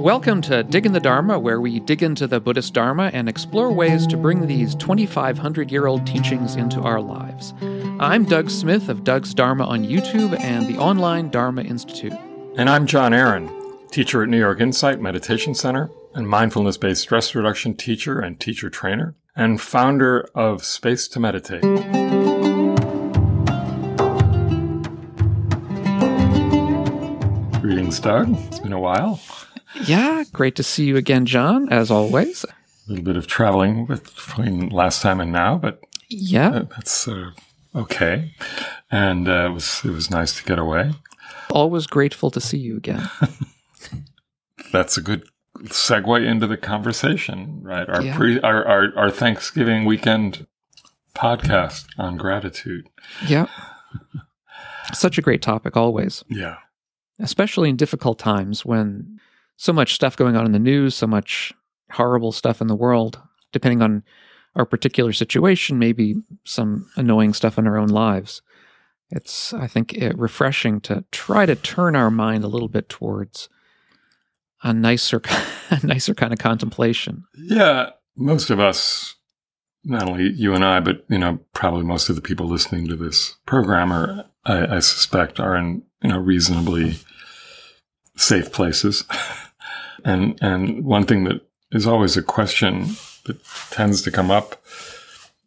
Welcome to Diggin' the Dharma, where we dig into the Buddhist Dharma and explore ways to bring these 2,500 year old teachings into our lives. I'm Doug Smith of Doug's Dharma on YouTube and the online Dharma Institute. And I'm John Aaron, teacher at New York Insight Meditation Center and mindfulness based stress reduction teacher and teacher trainer, and founder of Space to Meditate. Greetings, Doug. It's been a while. Yeah, great to see you again, John, as always. A little bit of traveling between last time and now, but yeah, that's uh, okay. And uh, it was it was nice to get away. Always grateful to see you again. that's a good segue into the conversation, right? Our yeah. pre our, our our Thanksgiving weekend podcast on gratitude. Yeah. Such a great topic always. Yeah. Especially in difficult times when so much stuff going on in the news, so much horrible stuff in the world, depending on our particular situation, maybe some annoying stuff in our own lives. It's, I think, it, refreshing to try to turn our mind a little bit towards a nicer, a nicer kind of contemplation. Yeah, most of us, not only you and I, but you know, probably most of the people listening to this program are, I, I suspect, are in you know reasonably safe places. And and one thing that is always a question that tends to come up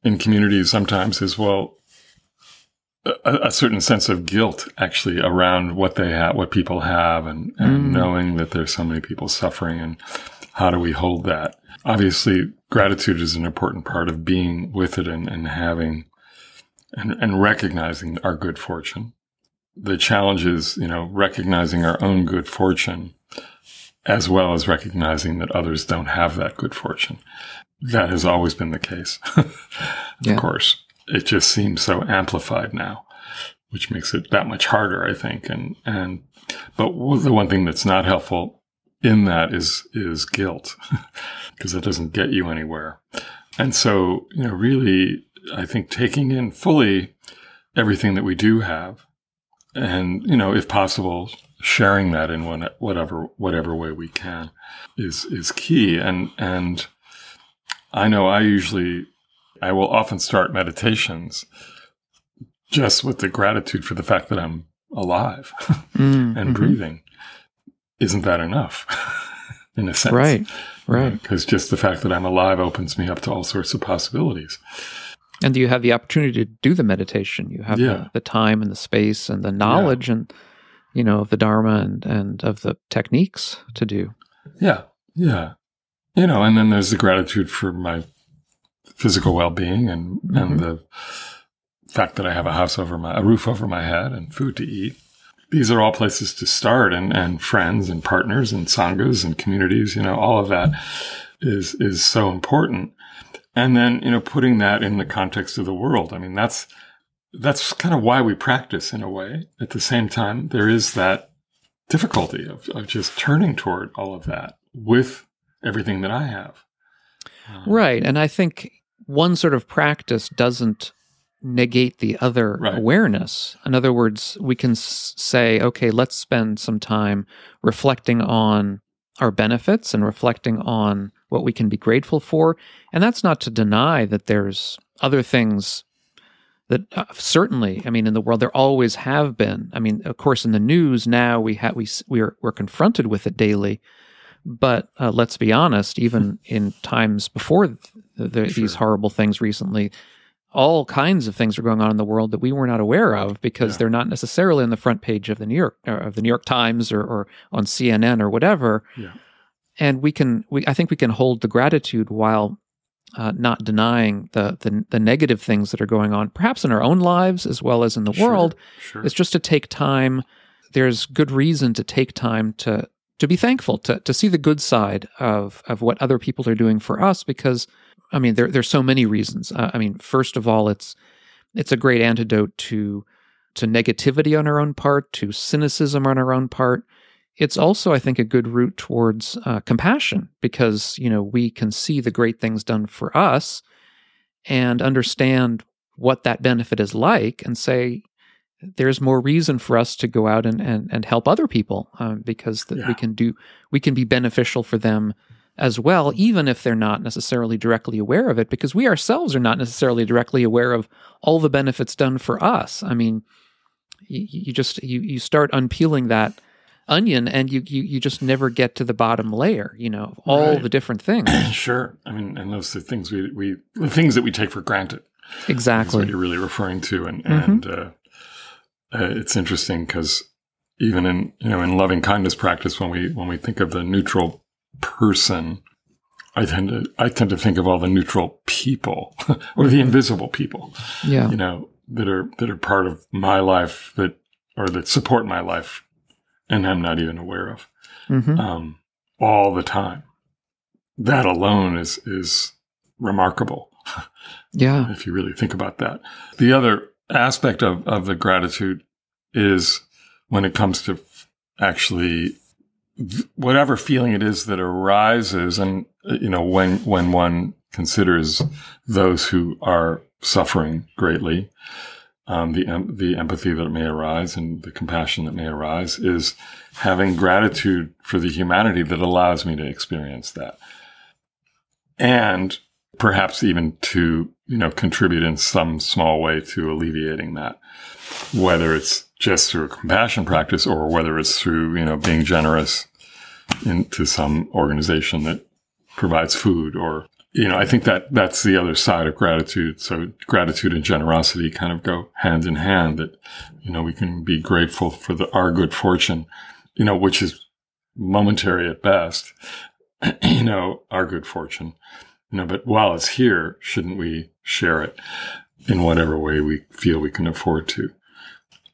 in communities sometimes is well a, a certain sense of guilt actually around what they have what people have and, and mm. knowing that there's so many people suffering and how do we hold that obviously gratitude is an important part of being with it and, and having and, and recognizing our good fortune the challenge is you know recognizing our own good fortune as well as recognizing that others don't have that good fortune. That has always been the case. of yeah. course, it just seems so amplified now, which makes it that much harder, I think. And, and, but the one thing that's not helpful in that is, is guilt because it doesn't get you anywhere. And so, you know, really, I think taking in fully everything that we do have and, you know, if possible, sharing that in one, whatever whatever way we can is is key. And and I know I usually I will often start meditations just with the gratitude for the fact that I'm alive mm, and mm-hmm. breathing. Isn't that enough? in a sense, right? Right. Because just the fact that I'm alive opens me up to all sorts of possibilities. And you have the opportunity to do the meditation. You have yeah. the, the, time and the space and the knowledge yeah. and you know, of the Dharma and, and of the techniques to do. Yeah. Yeah. You know, and then there's the gratitude for my physical well being and, mm-hmm. and the fact that I have a house over my, a roof over my head and food to eat. These are all places to start and, and friends and partners and sanghas and communities, you know, all of that is, is so important. And then, you know, putting that in the context of the world. I mean, that's, that's kind of why we practice in a way. At the same time, there is that difficulty of, of just turning toward all of that with everything that I have. Um, right. And I think one sort of practice doesn't negate the other right. awareness. In other words, we can s- say, okay, let's spend some time reflecting on our benefits and reflecting on what we can be grateful for. And that's not to deny that there's other things that uh, certainly, I mean, in the world there always have been. I mean, of course, in the news now we have we we are we're confronted with it daily. But uh, let's be honest, even in times before the, the, sure. these horrible things recently, all kinds of things are going on in the world that we were not aware of because yeah. they're not necessarily on the front page of the New York of the New York Times or, or on CNN or whatever. Yeah. And we can, we I think we can hold the gratitude while uh, not denying the, the, the negative things that are going on, perhaps in our own lives as well as in the sure, world. Sure. It's just to take time. There's good reason to take time to to be thankful to to see the good side of of what other people are doing for us. Because I mean, there there's so many reasons. Uh, I mean, first of all, it's it's a great antidote to to negativity on our own part, to cynicism on our own part it's also, I think, a good route towards uh, compassion because you know we can see the great things done for us and understand what that benefit is like, and say there's more reason for us to go out and, and, and help other people um, because yeah. we can do we can be beneficial for them as well, even if they're not necessarily directly aware of it, because we ourselves are not necessarily directly aware of all the benefits done for us. I mean, you, you just you you start unpeeling that onion and you, you you just never get to the bottom layer you know all right. the different things sure i mean and those are things we we the things that we take for granted exactly what you're really referring to and mm-hmm. and uh, uh, it's interesting because even in you know in loving kindness practice when we when we think of the neutral person I tend to I tend to think of all the neutral people or the invisible people. Yeah. You know, that are that are part of my life that or that support my life and I'm not even aware of. Mm-hmm. Um, all the time. That alone is is remarkable. Yeah. if you really think about that. The other aspect of, of the gratitude is when it comes to actually whatever feeling it is that arises and you know when when one considers those who are suffering greatly um, the the empathy that may arise and the compassion that may arise is having gratitude for the humanity that allows me to experience that. And perhaps even to you know contribute in some small way to alleviating that whether it's just through a compassion practice or whether it's through, you know, being generous into some organization that provides food or, you know, I think that that's the other side of gratitude. So gratitude and generosity kind of go hand in hand that, you know, we can be grateful for the, our good fortune, you know, which is momentary at best, you know, our good fortune, you know, but while it's here, shouldn't we share it in whatever way we feel we can afford to?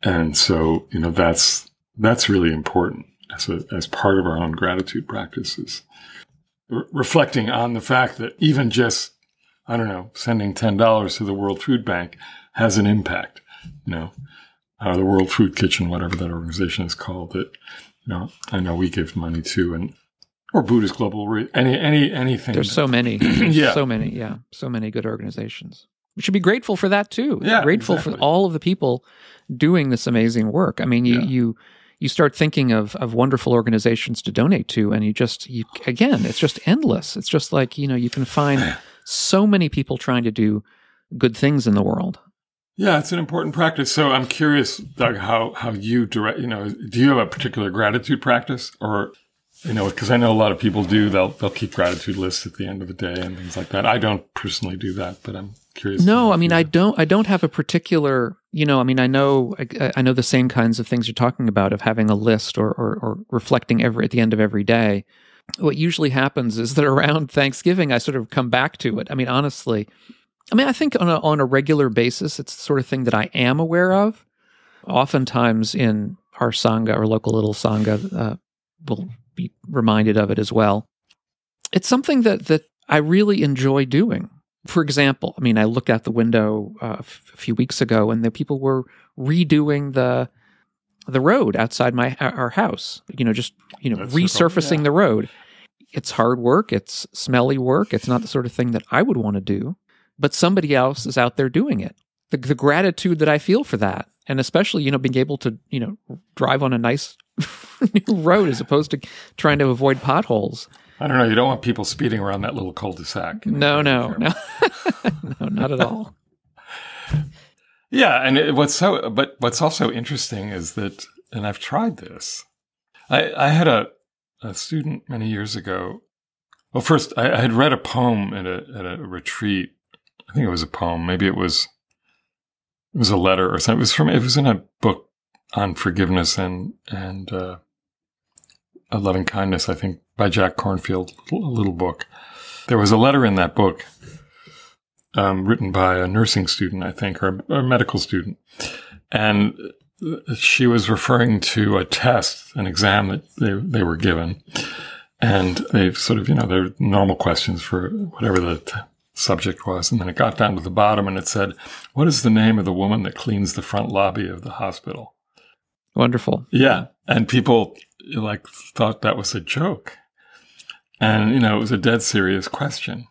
And so, you know, that's, that's really important as, a, as part of our own gratitude practices. Re- reflecting on the fact that even just, I don't know, sending $10 to the World Food Bank has an impact, you know, uh, the World Food Kitchen, whatever that organization is called that, you know, I know we give money to and, or Buddhist Global, Re- any, any, anything. There's that, so many. yeah. So many. Yeah. So many good organizations. We should be grateful for that too. Yeah. Grateful exactly. for all of the people doing this amazing work. I mean, you, yeah. you, you start thinking of, of wonderful organizations to donate to, and you just, you, again, it's just endless. It's just like, you know, you can find so many people trying to do good things in the world. Yeah, it's an important practice. So I'm curious, Doug, how, how you direct, you know, do you have a particular gratitude practice or, you know, because I know a lot of people do, they'll, they'll keep gratitude lists at the end of the day and things like that. I don't personally do that, but I'm curious. No, I mean, I don't, I don't have a particular, you know, I mean, I know, I, I, know the same kinds of things you're talking about of having a list or, or, or reflecting every at the end of every day. What usually happens is that around Thanksgiving, I sort of come back to it. I mean, honestly, I mean, I think on a, on a regular basis, it's the sort of thing that I am aware of. Oftentimes in our Sangha or local little Sangha, uh, we'll be reminded of it as well. It's something that, that I really enjoy doing for example, I mean, I looked out the window uh, a few weeks ago, and the people were redoing the the road outside my our house. You know, just you know, That's resurfacing yeah. the road. It's hard work. It's smelly work. It's not the sort of thing that I would want to do, but somebody else is out there doing it. The, the gratitude that I feel for that, and especially you know, being able to you know drive on a nice new road as opposed to trying to avoid potholes. I don't know. You don't want people speeding around that little cul-de-sac. No, no, no, no, not at all. yeah, and it, what's so, but what's also interesting is that, and I've tried this. I, I had a, a student many years ago. Well, first I, I had read a poem at a at a retreat. I think it was a poem. Maybe it was it was a letter or something. It was from it was in a book on forgiveness and and uh, Loving Kindness, I think, by Jack Kornfield, a little book. There was a letter in that book um, written by a nursing student, I think, or a, medical student. And she was referring to a test, an exam that they, they were given. And they sort of, you know, they're normal questions for whatever the t- subject was. And then it got down to the bottom and it said, What is the name of the woman that cleans the front lobby of the hospital? Wonderful. Yeah. And people like thought that was a joke. And, you know, it was a dead serious question.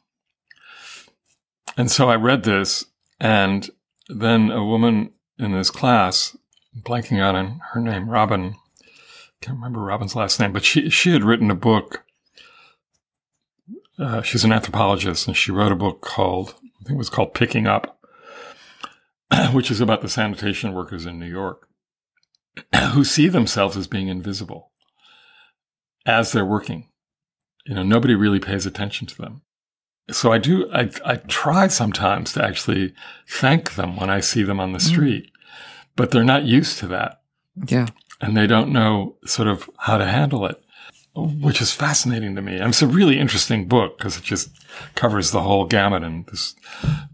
And so I read this, and then a woman in this class blanking on her name, Robin. Can't remember Robin's last name, but she she had written a book. Uh, she's an anthropologist, and she wrote a book called I think it was called Picking Up, which is about the sanitation workers in New York who see themselves as being invisible as they're working. You know, nobody really pays attention to them. So I do, I, I try sometimes to actually thank them when I see them on the mm. street, mm. but they're not used to that. Yeah. And they don't know sort of how to handle it, which is fascinating to me. And it's a really interesting book because it just covers the whole gamut. And this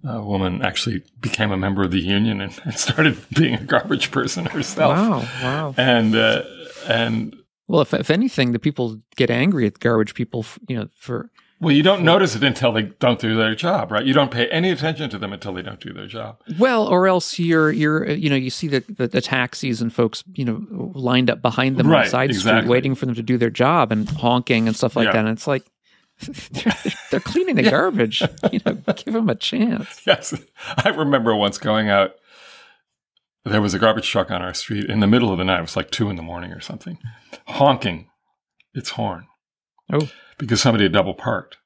uh, woman actually became a member of the union and, and, started being a garbage person herself. Wow. Wow. And, uh, and, well, if, if anything, the people get angry at garbage people, you know, for well, you don't notice it until they don't do their job, right? You don't pay any attention to them until they don't do their job. Well, or else you're you're uh, you know you see the the, the taxis and folks you know lined up behind them right, on the side exactly. street waiting for them to do their job and honking and stuff like yeah. that. And it's like they're, they're cleaning the yeah. garbage. You know, give them a chance. Yes, I remember once going out. There was a garbage truck on our street in the middle of the night. It was like two in the morning or something, honking its horn. Oh because somebody had double parked.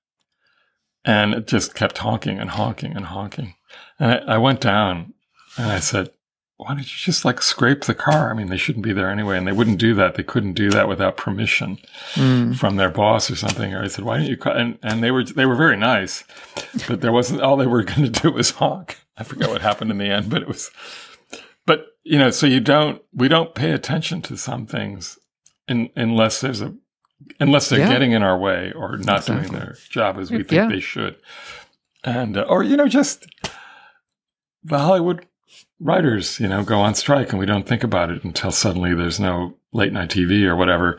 And it just kept honking and honking and honking. And I, I went down and I said, why don't you just like scrape the car? I mean, they shouldn't be there anyway. And they wouldn't do that. They couldn't do that without permission mm. from their boss or something. Or I said, why don't you? And, and they were, they were very nice, but there wasn't, all they were going to do was honk. I forget what happened in the end, but it was, you know, so you don't, we don't pay attention to some things in, unless there's a unless they're yeah. getting in our way or not exactly. doing their job as we think yeah. they should. And, uh, or, you know, just the Hollywood writers, you know, go on strike and we don't think about it until suddenly there's no late night TV or whatever.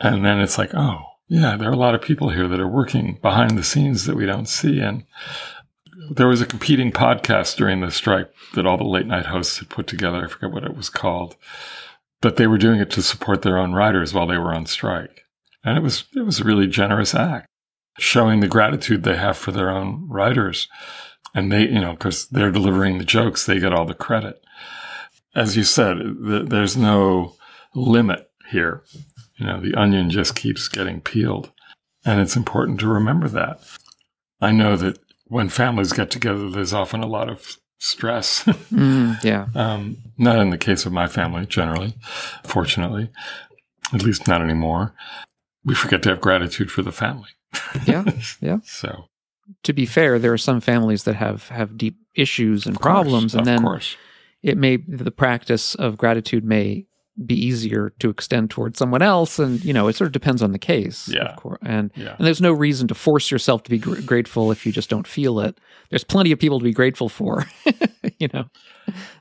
And then it's like, oh, yeah, there are a lot of people here that are working behind the scenes that we don't see. And there was a competing podcast during the strike that all the late night hosts had put together. I forget what it was called, but they were doing it to support their own writers while they were on strike. And it was, it was a really generous act, showing the gratitude they have for their own writers. And they, you know, because they're delivering the jokes, they get all the credit. As you said, th- there's no limit here. You know, the onion just keeps getting peeled. And it's important to remember that. I know that when families get together, there's often a lot of stress. mm, yeah. Um, not in the case of my family, generally, fortunately, at least not anymore we forget to have gratitude for the family. yeah, yeah. So, to be fair, there are some families that have have deep issues and problems, course, and then course. it may the practice of gratitude may be easier to extend towards someone else, and you know it sort of depends on the case. Yeah, of course. And yeah. and there's no reason to force yourself to be gr- grateful if you just don't feel it. There's plenty of people to be grateful for. you know.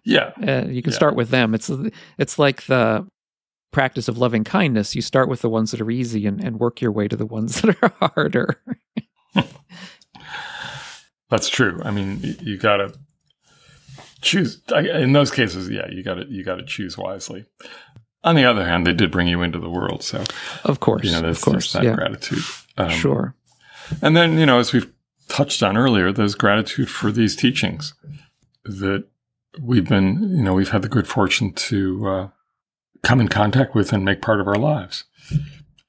Yeah, uh, you can yeah. start with them. It's it's like the practice of loving kindness, you start with the ones that are easy and, and work your way to the ones that are harder. That's true. I mean, you got to choose. In those cases, yeah, you got to you got to choose wisely. On the other hand, they did bring you into the world, so of course, you know, there's, of course, that yeah. gratitude. Um, sure. And then, you know, as we've touched on earlier, there's gratitude for these teachings that we've been, you know, we've had the good fortune to uh, come in contact with and make part of our lives.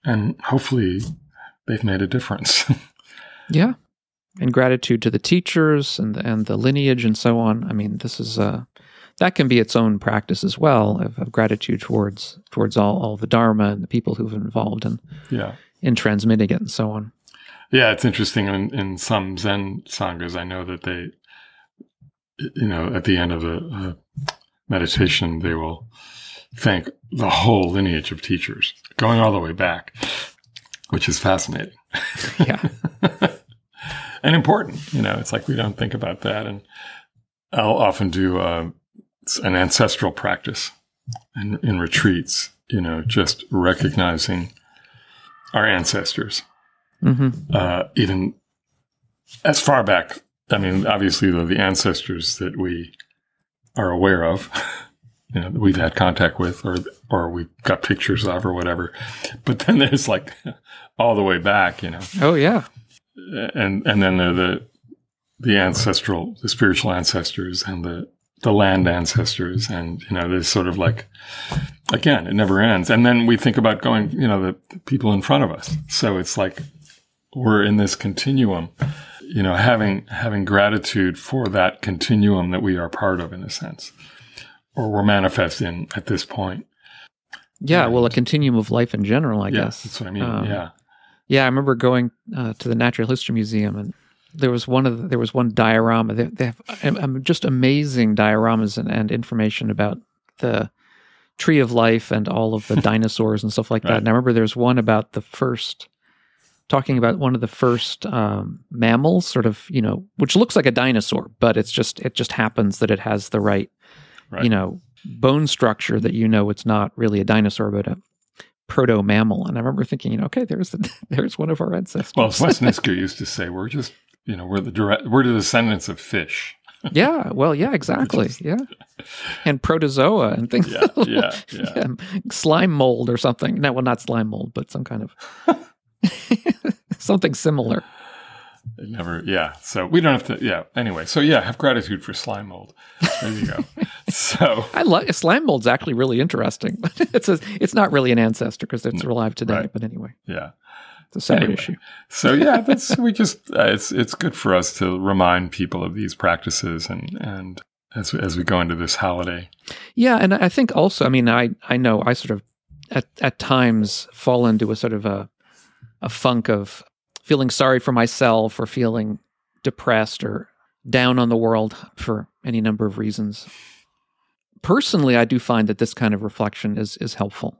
And hopefully they've made a difference. yeah. And gratitude to the teachers and the, and the lineage and so on. I mean, this is uh that can be its own practice as well of, of gratitude towards towards all, all the dharma and the people who've been involved in yeah in transmitting it and so on. Yeah, it's interesting. In, in some Zen sanghas, I know that they, you know, at the end of a, a meditation, they will thank the whole lineage of teachers going all the way back, which is fascinating. Yeah. And important. You know, it's like we don't think about that. And I'll often do uh, an ancestral practice in, in retreats, you know, just recognizing our ancestors. Mm-hmm. Uh, even as far back, I mean, obviously, the, the ancestors that we are aware of you know, we've had contact with or or we've got pictures of or whatever. But then there's like all the way back, you know. Oh yeah. And and then the the, the ancestral the spiritual ancestors and the the land ancestors. And, you know, there's sort of like, again, it never ends. And then we think about going, you know, the, the people in front of us. So it's like we're in this continuum, you know, having, having gratitude for that continuum that we are part of in a sense, or we're manifest in at this point. Yeah, well, a continuum of life in general, I yeah, guess. That's what I mean. Um, yeah. Yeah, I remember going uh, to the Natural History Museum and there was one of the, there was one diorama. They, they have um, just amazing dioramas and, and, information about the tree of life and all of the dinosaurs and stuff like that. Right. And I remember there's one about the first talking about one of the first um, mammals, sort of you know, which looks like a dinosaur, but it's just it just happens that it has the right, right. you know bone structure that you know it's not really a dinosaur but a proto mammal. And I remember thinking, you know, okay, there's there's one of our ancestors. Well, Wes used to say, we're just you know we're the direct we're the descendants of fish. yeah, well, yeah, exactly, yeah, and protozoa and things. Yeah, yeah, yeah. yeah. Slime mold or something. No, well, not slime mold, but some kind of something similar. It never, yeah. So we don't have to, yeah. Anyway, so yeah, have gratitude for slime mold. There you go. so I like slime mold's actually really interesting, it's a, it's not really an ancestor because it's alive today. Right. But anyway, yeah, it's a separate anyway, issue. so yeah, that's we just uh, it's it's good for us to remind people of these practices and and as as we go into this holiday. Yeah, and I think also, I mean, I I know I sort of at at times fall into a sort of a a funk of feeling sorry for myself or feeling depressed or down on the world for any number of reasons. Personally, I do find that this kind of reflection is is helpful.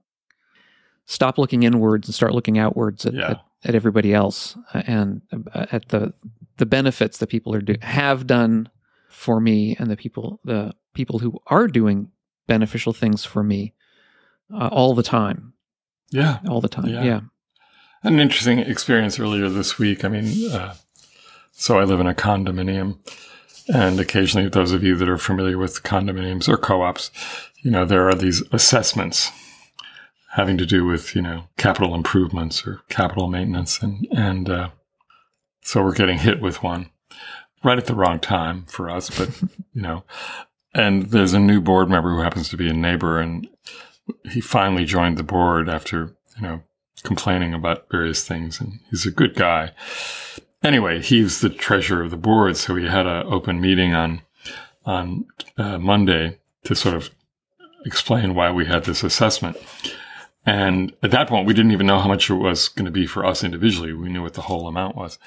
Stop looking inwards and start looking outwards at, yeah. at, at, everybody else uh, and uh, at the the benefits that people are do, have done for me and the people the people who are doing beneficial things for me uh, all the time. Yeah, all the time. Yeah. yeah an interesting experience earlier this week. I mean, uh, so I live in a condominium, and occasionally, those of you that are familiar with condominiums or co-ops, you know, there are these assessments having to do with you know capital improvements or capital maintenance, and and uh, so we're getting hit with one right at the wrong time for us, but you know, and there's a new board member who happens to be a neighbor, and he finally joined the board after you know complaining about various things, and he's a good guy. Anyway, he's the treasurer of the board, so we had an open meeting on on uh, Monday to sort of explain why we had this assessment. And at that point, we didn't even know how much it was going to be for us individually. We knew what the whole amount was.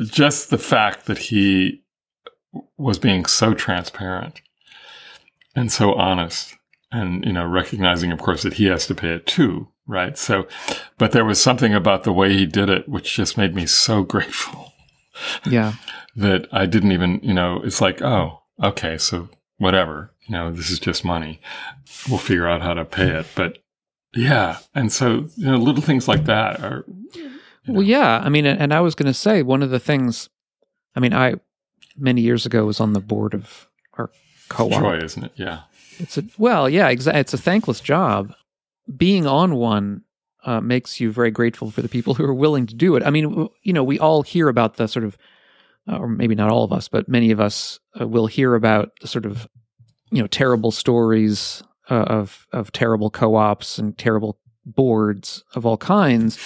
Just the fact that he was being so transparent and so honest and, you know, recognizing, of course, that he has to pay it too Right. So, but there was something about the way he did it, which just made me so grateful. Yeah. that I didn't even, you know, it's like, oh, okay. So whatever, you know, this is just money. We'll figure out how to pay it. But yeah. And so, you know, little things like that are. You know. Well, yeah. I mean, and I was going to say one of the things, I mean, I many years ago was on the board of our co-op. Joy, isn't it? Yeah. It's a well, yeah, exactly. It's a thankless job, being on one uh, makes you very grateful for the people who are willing to do it. I mean, you know, we all hear about the sort of, uh, or maybe not all of us, but many of us uh, will hear about the sort of, you know, terrible stories uh, of of terrible co-ops and terrible boards of all kinds.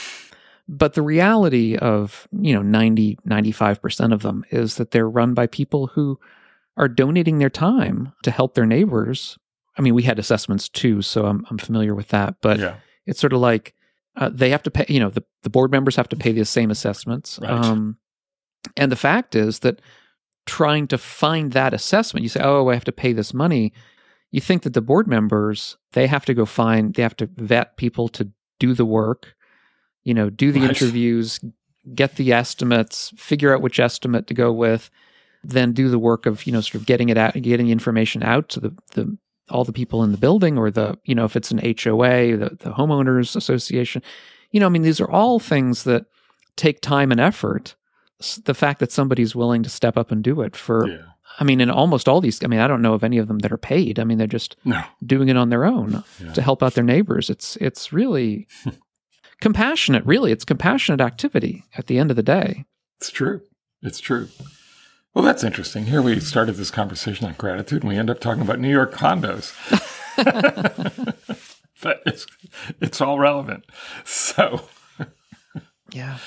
But the reality of, you know, 90, 95% of them is that they're run by people who are donating their time to help their neighbors I mean, we had assessments too, so I'm I'm familiar with that. But yeah. it's sort of like uh, they have to pay. You know, the the board members have to pay the same assessments. Right. Um, and the fact is that trying to find that assessment, you say, "Oh, I have to pay this money." You think that the board members they have to go find, they have to vet people to do the work, you know, do the right. interviews, get the estimates, figure out which estimate to go with, then do the work of you know sort of getting it out, getting information out to the the all the people in the building or the, you know, if it's an HOA, the, the homeowners association. You know, I mean, these are all things that take time and effort. The fact that somebody's willing to step up and do it for, yeah. I mean, in almost all these, I mean, I don't know of any of them that are paid. I mean, they're just no. doing it on their own yeah. to help out their neighbors. It's, it's really compassionate, really. It's compassionate activity at the end of the day. It's true. It's true. Well, that's interesting. Here we started this conversation on gratitude, and we end up talking about New York condos. but it's it's all relevant. So, yeah.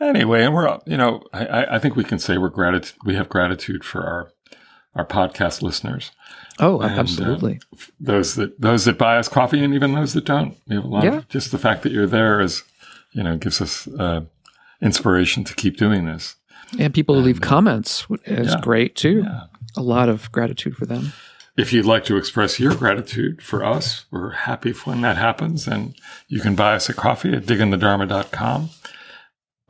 Anyway, and we're you know I, I think we can say we're gratitude we have gratitude for our our podcast listeners. Oh, and, absolutely. Uh, those that those that buy us coffee, and even those that don't. We have a lot. Yeah. Of, just the fact that you're there is, you know, gives us uh, inspiration to keep doing this. And people who leave uh, comments is yeah, great too. Yeah. A lot of gratitude for them. If you'd like to express your gratitude for us, we're happy when that happens. And you can buy us a coffee at digginthedharma.com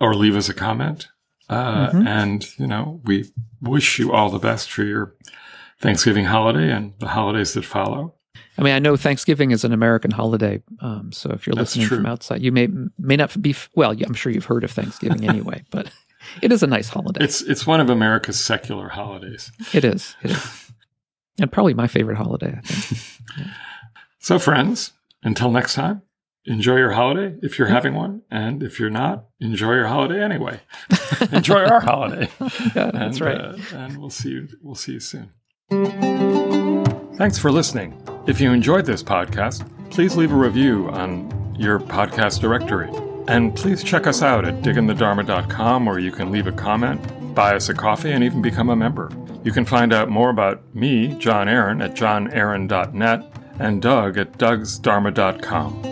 or leave us a comment. Uh, mm-hmm. And, you know, we wish you all the best for your Thanksgiving holiday and the holidays that follow. I mean, I know Thanksgiving is an American holiday, um, so if you're That's listening true. from outside, you may may not be well. I'm sure you've heard of Thanksgiving anyway, but it is a nice holiday. It's it's one of America's secular holidays. It is. It is, and probably my favorite holiday. I think. Yeah. So, friends, until next time, enjoy your holiday if you're having one, and if you're not, enjoy your holiday anyway. enjoy our holiday. yeah, that's right. Uh, and we'll see you. We'll see you soon. Thanks for listening. If you enjoyed this podcast, please leave a review on your podcast directory. And please check us out at digginthedharma.com where you can leave a comment, buy us a coffee, and even become a member. You can find out more about me, John Aaron, at johnaaron.net and Doug at dougsdharma.com.